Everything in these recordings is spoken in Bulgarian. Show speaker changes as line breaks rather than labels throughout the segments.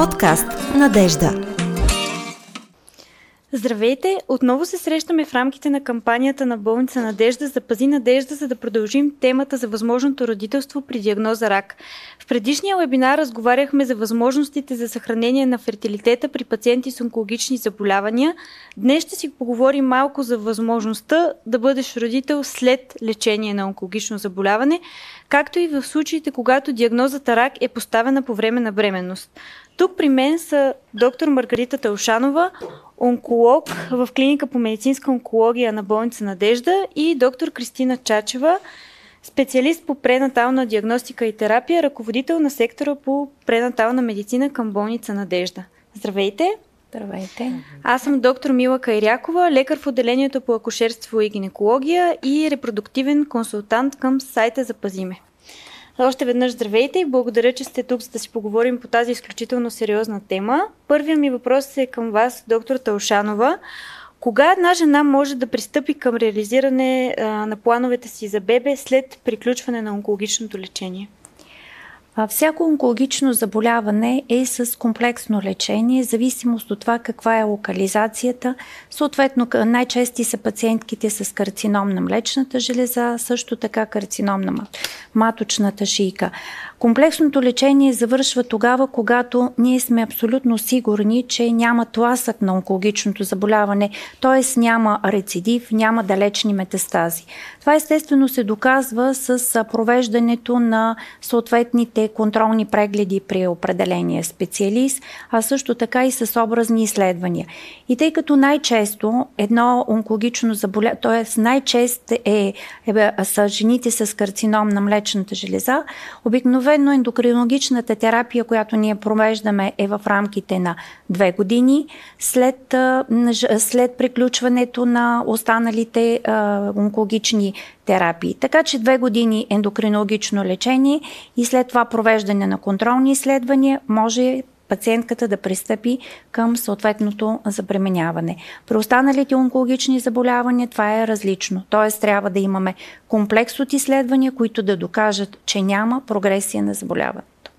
Подкаст Надежда.
Здравейте! Отново се срещаме в рамките на кампанията на болница Надежда Запази надежда, за да продължим темата за възможното родителство при диагноза рак. В предишния вебинар разговаряхме за възможностите за съхранение на фертилитета при пациенти с онкологични заболявания. Днес ще си поговорим малко за възможността да бъдеш родител след лечение на онкологично заболяване, както и в случаите, когато диагнозата рак е поставена по време на бременност. Тук при мен са доктор Маргарита Талшанова, онколог в клиника по медицинска онкология на болница Надежда и доктор Кристина Чачева, специалист по пренатална диагностика и терапия, ръководител на сектора по пренатална медицина към болница Надежда. Здравейте!
Здравейте!
Аз съм доктор Мила Кайрякова, лекар в отделението по акушерство и гинекология и репродуктивен консултант към сайта Запазиме. Още веднъж здравейте и благодаря, че сте тук, за да си поговорим по тази изключително сериозна тема. Първият ми въпрос е към вас, доктор Талшанова. Кога една жена може да пристъпи към реализиране а, на плановете си за бебе след приключване на онкологичното лечение?
Всяко онкологично заболяване е с комплексно лечение, в зависимост от това каква е локализацията. Съответно, най-чести са пациентките с карцином на млечната железа, също така карцином на маточната шийка. Комплексното лечение завършва тогава, когато ние сме абсолютно сигурни, че няма тласък на онкологичното заболяване, т.е. няма рецидив, няма далечни метастази. Това естествено се доказва с провеждането на съответните контролни прегледи при определения специалист, а също така и с образни изследвания. И тъй като най-често едно онкологично заболяване, т.е. най-чест е, е, са жените с карцином на млечната железа, обикновено ендокринологичната терапия, която ние провеждаме е в рамките на две години след, след приключването на останалите онкологични терапии. Така че две години ендокринологично лечение и след това провеждане на контролни изследвания може пациентката да пристъпи към съответното забременяване. При останалите онкологични заболявания това е различно. Т.е. трябва да имаме комплекс от изследвания, които да докажат, че няма прогресия на заболяването.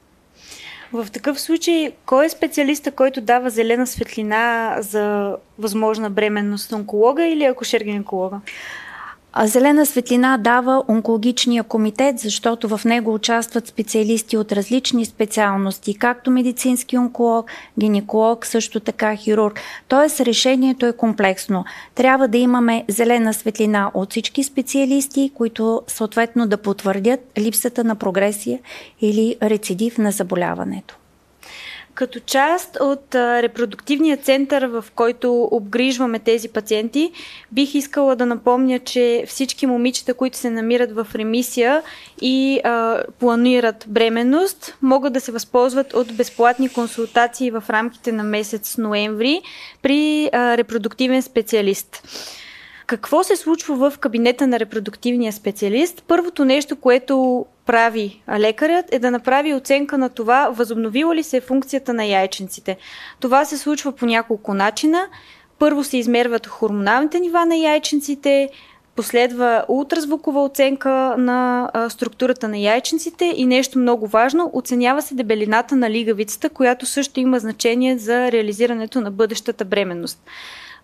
В такъв случай, кой е специалиста, който дава зелена светлина за възможна бременност? Онколога или акушер-гинеколога?
Зелена светлина дава онкологичния комитет, защото в него участват специалисти от различни специалности, както медицински онколог, гинеколог, също така хирург. Тоест решението е комплексно. Трябва да имаме зелена светлина от всички специалисти, които съответно да потвърдят липсата на прогресия или рецидив на заболяването.
Като част от репродуктивния център, в който обгрижваме тези пациенти, бих искала да напомня, че всички момичета, които се намират в ремисия и а, планират бременност, могат да се възползват от безплатни консултации в рамките на месец ноември при а, репродуктивен специалист. Какво се случва в кабинета на репродуктивния специалист? Първото нещо, което прави лекарят е да направи оценка на това, възобновила ли се е функцията на яйченците. Това се случва по няколко начина. Първо се измерват хормоналните нива на яйченците, последва ултразвукова оценка на структурата на яйченците и нещо много важно, оценява се дебелината на лигавицата, която също има значение за реализирането на бъдещата бременност.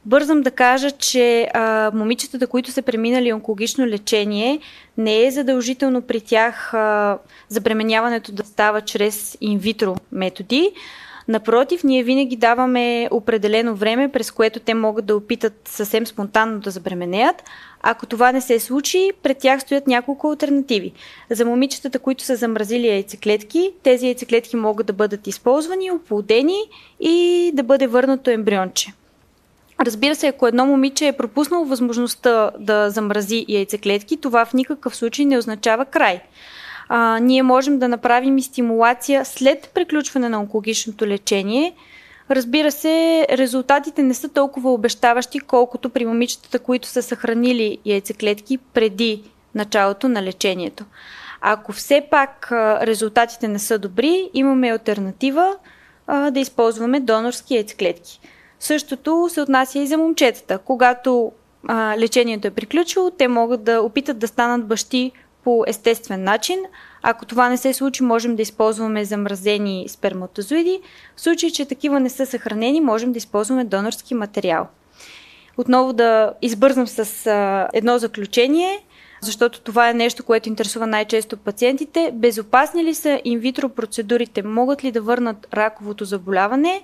Бързам да кажа, че а, момичетата, които са преминали онкологично лечение, не е задължително при тях а, забременяването да става чрез инвитро методи. Напротив, ние винаги даваме определено време, през което те могат да опитат съвсем спонтанно да забременеят. Ако това не се случи, пред тях стоят няколко альтернативи. За момичетата, които са замразили яйцеклетки, тези яйцеклетки могат да бъдат използвани, оплодени и да бъде върнато ембрионче. Разбира се, ако едно момиче е пропуснало възможността да замрази яйцеклетки, това в никакъв случай не означава край. А, ние можем да направим и стимулация след приключване на онкологичното лечение. Разбира се, резултатите не са толкова обещаващи, колкото при момичетата, които са съхранили яйцеклетки преди началото на лечението. Ако все пак резултатите не са добри, имаме альтернатива а, да използваме донорски яйцеклетки. Същото се отнася и за момчетата. Когато а, лечението е приключило, те могат да опитат да станат бащи по естествен начин. Ако това не се случи, можем да използваме замразени сперматозоиди. В случай, че такива не са съхранени, можем да използваме донорски материал. Отново да избързам с а, едно заключение, защото това е нещо, което интересува най-често пациентите. Безопасни ли са инвитро процедурите? Могат ли да върнат раковото заболяване?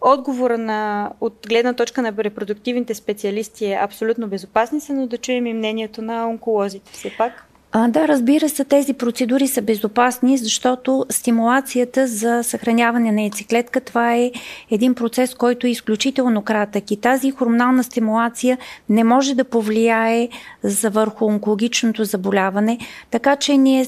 Отговора на, от гледна точка на репродуктивните специалисти е абсолютно безопасни но да чуем и мнението на онколозите все пак.
А, да, разбира се, тези процедури са безопасни, защото стимулацията за съхраняване на яйцеклетка, това е един процес, който е изключително кратък и тази хормонална стимулация не може да повлияе за върху онкологичното заболяване, така че ние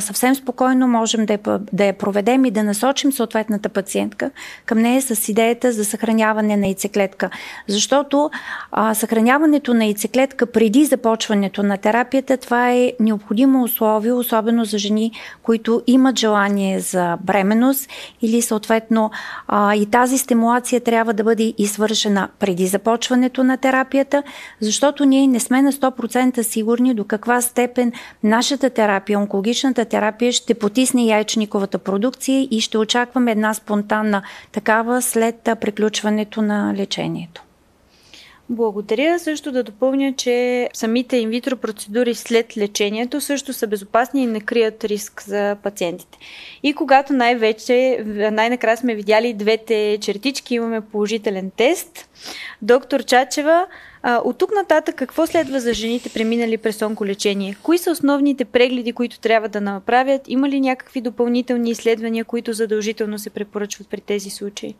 съвсем спокойно можем да я, да я проведем и да насочим съответната пациентка към нея с идеята за съхраняване на яйцеклетка. Защото а, съхраняването на яйцеклетка преди започването на терапията, това е необходимо необходимо условие, особено за жени, които имат желание за бременност или съответно а, и тази стимулация трябва да бъде извършена преди започването на терапията, защото ние не сме на 100% сигурни до каква степен нашата терапия, онкологичната терапия ще потисне яйчниковата продукция и ще очакваме една спонтанна такава след приключването на лечението.
Благодаря. Също да допълня, че самите инвитро процедури след лечението също са безопасни и не крият риск за пациентите. И когато най-вече, най-накрая сме видяли двете чертички, имаме положителен тест. Доктор Чачева, от тук нататък какво следва за жените преминали през онколечение? Кои са основните прегледи, които трябва да направят? Има ли някакви допълнителни изследвания, които задължително се препоръчват при тези случаи?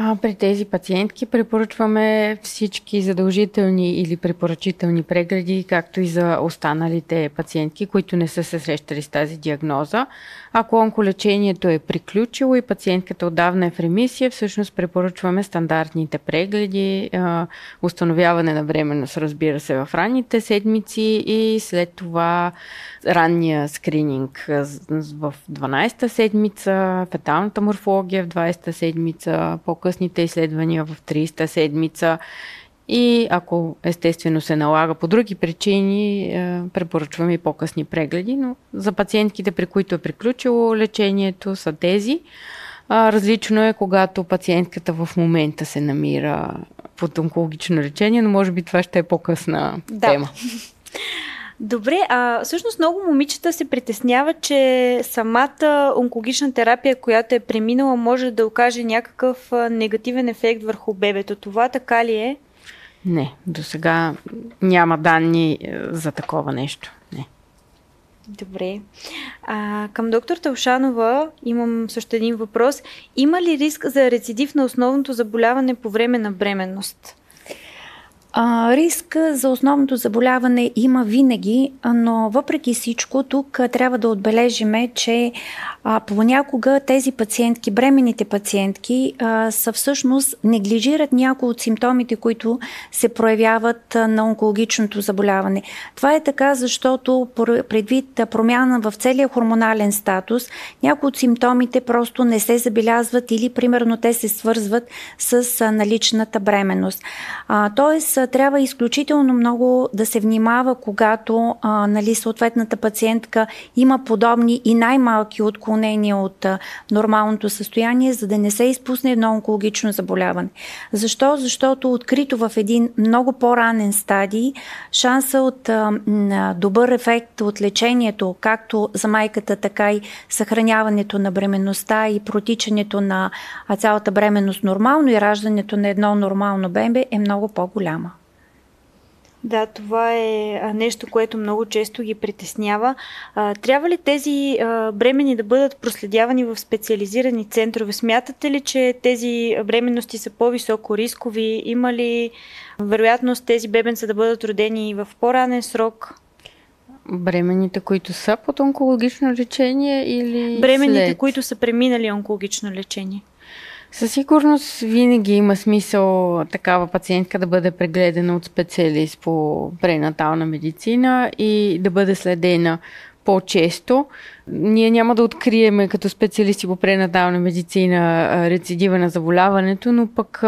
А, при тези пациентки препоръчваме всички задължителни или препоръчителни прегледи, както и за останалите пациентки, които не са се срещали с тази диагноза. Ако онколечението е приключило и пациентката отдавна е в ремисия, всъщност препоръчваме стандартните прегледи, установяване на временност, разбира се, в ранните седмици и след това ранния скрининг в 12-та седмица, феталната морфология в 20-та седмица, по-късните изследвания в 30-та седмица и ако естествено се налага по други причини, е, препоръчваме и по-късни прегледи, но за пациентките, при които е приключило лечението, са тези. различно е, когато пациентката в момента се намира под онкологично лечение, но може би това ще е по-късна да. тема.
Добре, а всъщност много момичета се притесняват, че самата онкологична терапия, която е преминала, може да окаже някакъв негативен ефект върху бебето. Това така ли е?
Не, до сега няма данни е, за такова нещо. Не.
Добре. А, към доктор Талшанова имам също един въпрос. Има ли риск за рецидив на основното заболяване по време на бременност?
А, риск за основното заболяване има винаги, но въпреки всичко тук трябва да отбележиме, че а, понякога тези пациентки, бременните пациентки, а, са всъщност неглижират някои от симптомите, които се проявяват на онкологичното заболяване. Това е така, защото предвид промяна в целия хормонален статус, някои от симптомите просто не се забелязват или примерно те се свързват с наличната бременност. Тоест, трябва изключително много да се внимава, когато а, нали, съответната пациентка има подобни и най-малки отклонения от а, нормалното състояние, за да не се изпусне едно онкологично заболяване. Защо? Защото открито в един много по-ранен стадий, шанса от а, добър ефект от лечението, както за майката, така и съхраняването на бременността и протичането на цялата бременност нормално и раждането на едно нормално бебе е много по-голяма.
Да, това е нещо, което много често ги притеснява. Трябва ли тези бремени да бъдат проследявани в специализирани центрове? Смятате ли, че тези бременности са по-високо рискови? Има ли вероятност тези бебенца да бъдат родени в по-ранен срок?
Бременните, които са под онкологично лечение или
Бременните,
след?
които са преминали онкологично лечение.
Със сигурност винаги има смисъл такава пациентка да бъде прегледана от специалист по пренатална медицина и да бъде следена по-често. Ние няма да откриеме като специалисти по пренатална медицина рецидива на заболяването, но пък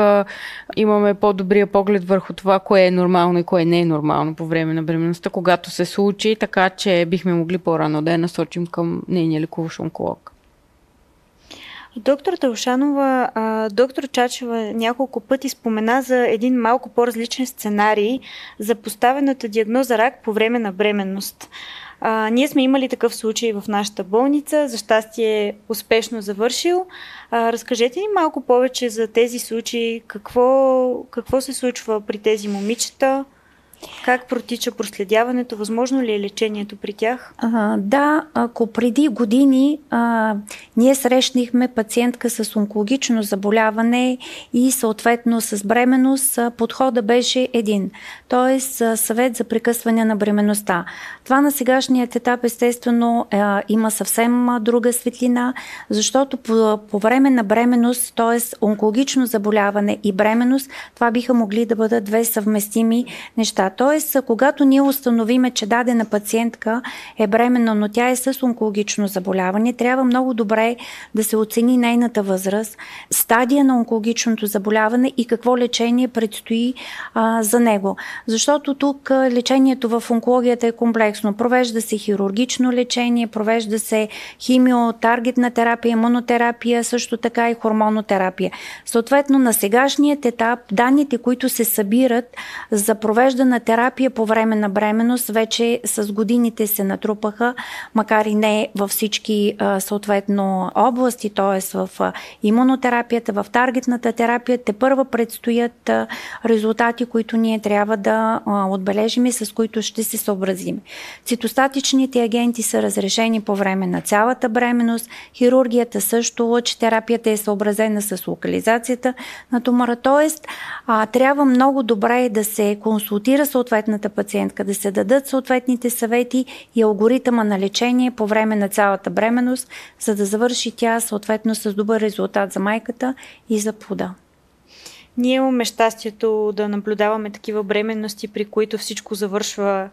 имаме по-добрия поглед върху това, кое е нормално и кое не е нормално по време на бременността, когато се случи, така че бихме могли по-рано да я насочим към нейния лекуващ онколог.
Доктор Талшанова, доктор Чачева няколко пъти спомена за един малко по-различен сценарий за поставената диагноза рак по време на бременност. А, ние сме имали такъв случай в нашата болница, за щастие успешно завършил. А, разкажете ни малко повече за тези случаи, какво, какво се случва при тези момичета. Как протича проследяването? Възможно ли е лечението при тях?
А, да, ако преди години а, ние срещнахме пациентка с онкологично заболяване и съответно с бременност, подхода беше един, т.е. съвет за прекъсване на бременността. Това на сегашният етап естествено а, има съвсем друга светлина, защото по, по време на бременност, т.е. онкологично заболяване и бременност, това биха могли да бъдат две съвместими неща. Тоест, когато ние установиме, че дадена пациентка е бременна, но тя е с онкологично заболяване, трябва много добре да се оцени нейната възраст, стадия на онкологичното заболяване и какво лечение предстои а, за него. Защото тук лечението в онкологията е комплексно. Провежда се хирургично лечение, провежда се химиотаргетна терапия, имунотерапия, също така и хормонотерапия. Съответно, на сегашният етап данните, които се събират за провеждане терапия по време на бременност вече с годините се натрупаха, макар и не във всички съответно области, т.е. в имунотерапията, в таргетната терапия, те първа предстоят резултати, които ние трябва да отбележим и с които ще се съобразим. Цитостатичните агенти са разрешени по време на цялата бременност, хирургията също, лъчетерапията е съобразена с локализацията на тумора, т.е. трябва много добре да се консултира съответната пациентка, да се дадат съответните съвети и алгоритъма на лечение по време на цялата бременност, за да завърши тя съответно с добър резултат за майката и за плода.
Ние имаме щастието да наблюдаваме такива бременности, при които всичко завършва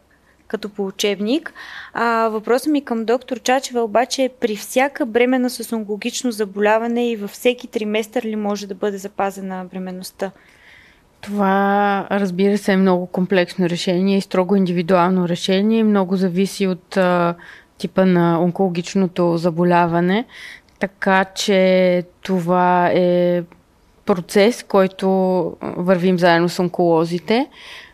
като по учебник. А, въпросът ми към доктор Чачева обаче е при всяка бремена с онкологично заболяване и във всеки триместър ли може да бъде запазена бременността?
Това, разбира се, е много комплексно решение и строго индивидуално решение. Много зависи от а, типа на онкологичното заболяване. Така че това е процес, който вървим заедно с онколозите.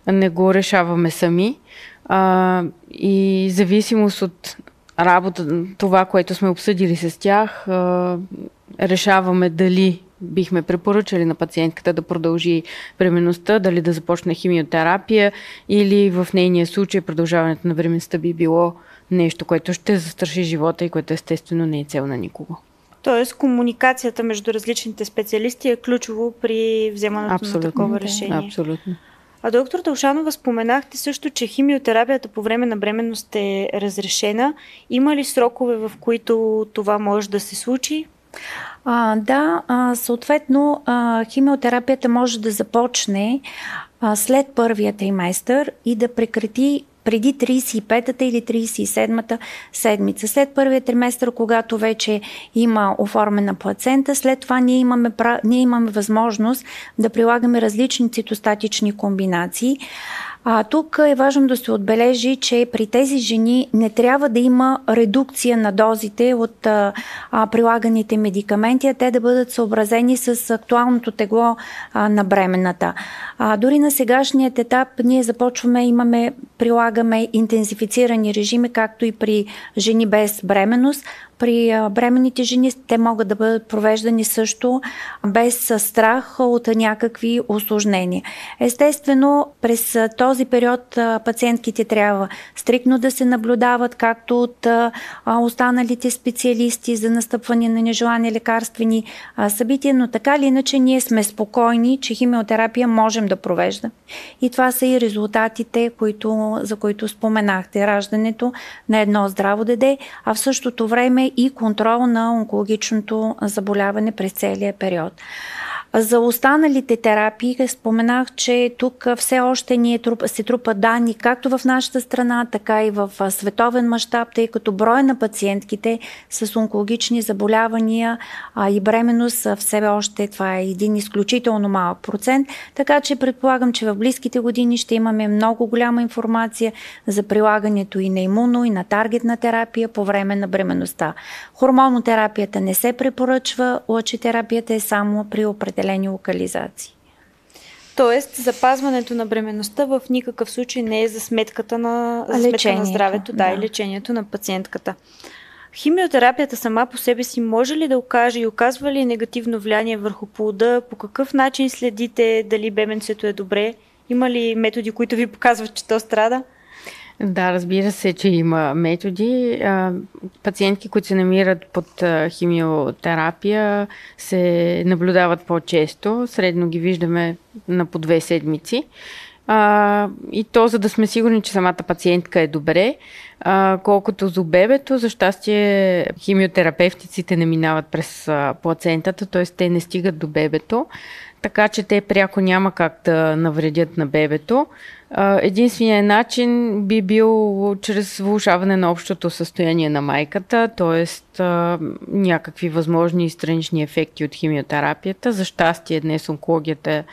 Не го решаваме сами. А, и зависимост от работа, това, което сме обсъдили с тях, а, решаваме дали бихме препоръчали на пациентката да продължи бременността, дали да започне химиотерапия или в нейния случай продължаването на бременността би било нещо, което ще застраши живота и което естествено не е цел на никого.
Тоест, комуникацията между различните специалисти е ключово при вземането абсолютно, на такова решение.
Абсолютно.
А доктор Талшанова, споменахте също, че химиотерапията по време на бременност е разрешена. Има ли срокове, в които това може да се случи?
А, да, а, съответно, а, химиотерапията може да започне а, след първия триместър и да прекрати преди 35-та или 37-та седмица. След първия триместър, когато вече има оформена плацента, след това ние имаме, ние имаме възможност да прилагаме различни цитостатични комбинации. А, тук е важно да се отбележи, че при тези жени не трябва да има редукция на дозите от а, прилаганите медикаменти, а те да бъдат съобразени с актуалното тегло а, на бременната. А, дори на сегашният етап ние започваме, имаме, прилагаме интензифицирани режими, както и при жени без бременност, при бременните жени те могат да бъдат провеждани също без страх от някакви осложнения. Естествено, през този период пациентките трябва стрикно да се наблюдават, както от останалите специалисти за настъпване на нежелани лекарствени събития, но така или иначе ние сме спокойни, че химиотерапия можем да провеждаме. И това са и резултатите, които, за които споменахте. Раждането на едно здраво дете, а в същото време и контрол на онкологичното заболяване през целия период. За останалите терапии споменах, че тук все още ние се трупа данни както в нашата страна, така и в световен мащаб, тъй като броя на пациентките с онкологични заболявания а и бременност все още това е един изключително малък процент, така че предполагам, че в близките години ще имаме много голяма информация за прилагането и на имуно, и на таргетна терапия по време на бременността. Хормонотерапията не се препоръчва, лъчетерапията е само при определени локализации.
Тоест, запазването на бременността в никакъв случай не е за сметката на, за сметка на здравето да, да. и лечението на пациентката. Химиотерапията сама по себе си може ли да окаже и оказва ли негативно влияние върху плода? По какъв начин следите дали бебенцето е добре? Има ли методи, които ви показват, че то страда?
Да, разбира се, че има методи. Пациентки, които се намират под химиотерапия, се наблюдават по-често. Средно ги виждаме на по две седмици. И то, за да сме сигурни, че самата пациентка е добре. Колкото за бебето, за щастие химиотерапевтиците не минават през а, плацентата, т.е. те не стигат до бебето, така че те пряко няма как да навредят на бебето. Единственият начин би бил чрез влушаване на общото състояние на майката, т.е. някакви възможни странични ефекти от химиотерапията. За щастие днес онкологията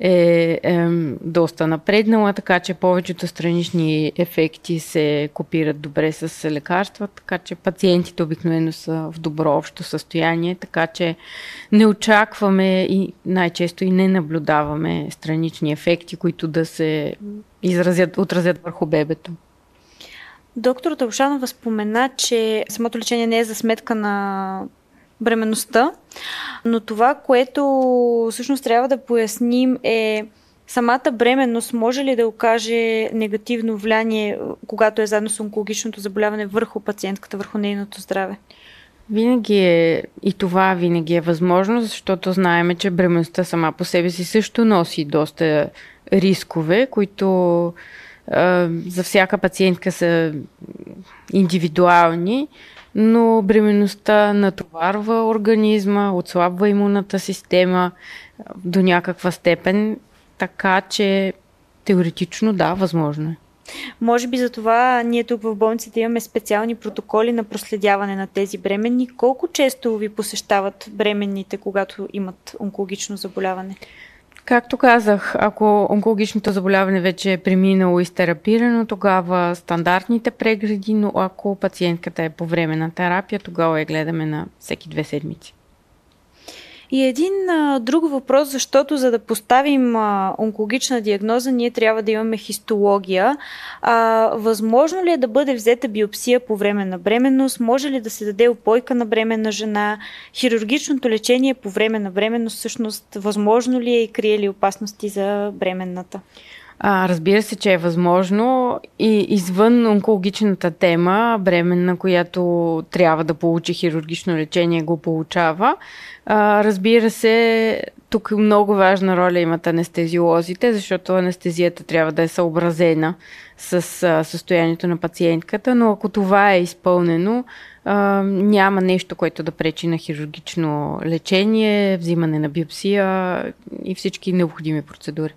е, е доста напреднала, така че повечето странични ефекти се копират добре с лекарства, така че пациентите обикновено са в добро общо състояние, така че не очакваме и най-често и не наблюдаваме странични ефекти, които да се изразят, отразят върху бебето.
Доктор Талшанова спомена, че самото лечение не е за сметка на бременността, но това, което всъщност трябва да поясним е самата бременност може ли да окаже негативно влияние, когато е заедно с онкологичното заболяване върху пациентката, върху нейното здраве?
Винаги е, и това винаги е възможно, защото знаеме, че бременността сама по себе си също носи доста рискове, които а, за всяка пациентка са индивидуални, но бременността натоварва организма, отслабва имунната система до някаква степен, така че теоретично да, възможно е.
Може би за това ние тук в болниците имаме специални протоколи на проследяване на тези бременни. Колко често ви посещават бременните, когато имат онкологично заболяване?
Както казах, ако онкологичното заболяване вече е преминало и стерапирано, тогава стандартните прегледи, но ако пациентката е по време на терапия, тогава я гледаме на всеки две седмици.
И един а, друг въпрос, защото за да поставим а, онкологична диагноза, ние трябва да имаме хистология. А, възможно ли е да бъде взета биопсия по време на бременност? Може ли да се даде опойка на бременна жена? Хирургичното лечение по време на бременност всъщност възможно ли е и крие ли опасности за бременната?
А, разбира се, че е възможно и извън онкологичната тема, бременна, която трябва да получи хирургично лечение, го получава. А, разбира се, тук много важна роля имат анестезиолозите, защото анестезията трябва да е съобразена с а, състоянието на пациентката, но ако това е изпълнено, а, няма нещо, което да пречи на хирургично лечение, взимане на биопсия и всички необходими процедури.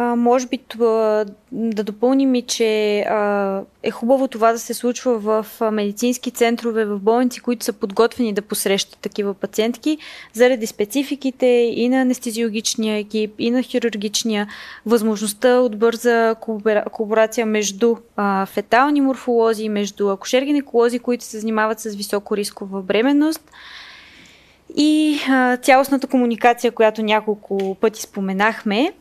А, може би това, да допълним и, че а, е хубаво това да се случва в медицински центрове, в болници, които са подготвени да посрещат такива пациентки, заради спецификите и на анестезиологичния екип, и на хирургичния, възможността от бърза колаборация между а, фетални морфолози, между акушер-гинеколози, които се занимават с високо рискова бременност и а, цялостната комуникация, която няколко пъти споменахме.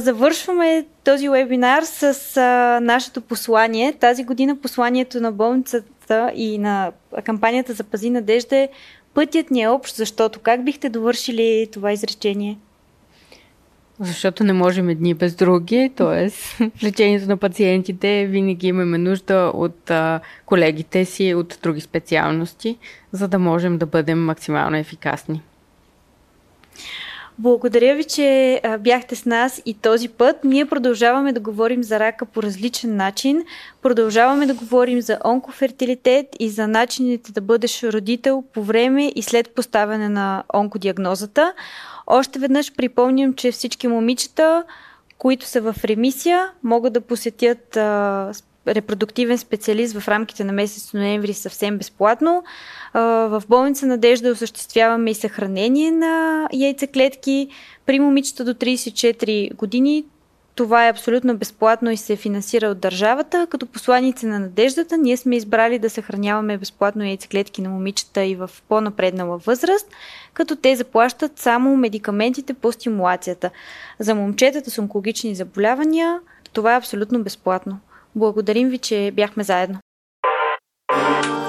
Завършваме този вебинар с а, нашето послание. Тази година посланието на болницата и на кампанията за Пази надежда е пътят ни е общ, защото как бихте довършили това изречение?
Защото не можем едни без други, т.е. в лечението на пациентите винаги имаме нужда от а, колегите си, от други специалности, за да можем да бъдем максимално ефикасни.
Благодаря ви, че бяхте с нас и този път. Ние продължаваме да говорим за рака по различен начин. Продължаваме да говорим за онкофертилитет и за начините да бъдеш родител по време и след поставяне на онкодиагнозата. Още веднъж припомням, че всички момичета, които са в ремисия, могат да посетят а, репродуктивен специалист в рамките на месец ноември съвсем безплатно. В болница Надежда осъществяваме и съхранение на яйцеклетки. При момичета до 34 години това е абсолютно безплатно и се финансира от държавата. Като посланици на надеждата, ние сме избрали да съхраняваме безплатно яйцеклетки на момичета и в по-напреднала възраст, като те заплащат само медикаментите по стимулацията. За момчетата с онкологични заболявания това е абсолютно безплатно. Благодарим ви, че бяхме заедно. thank you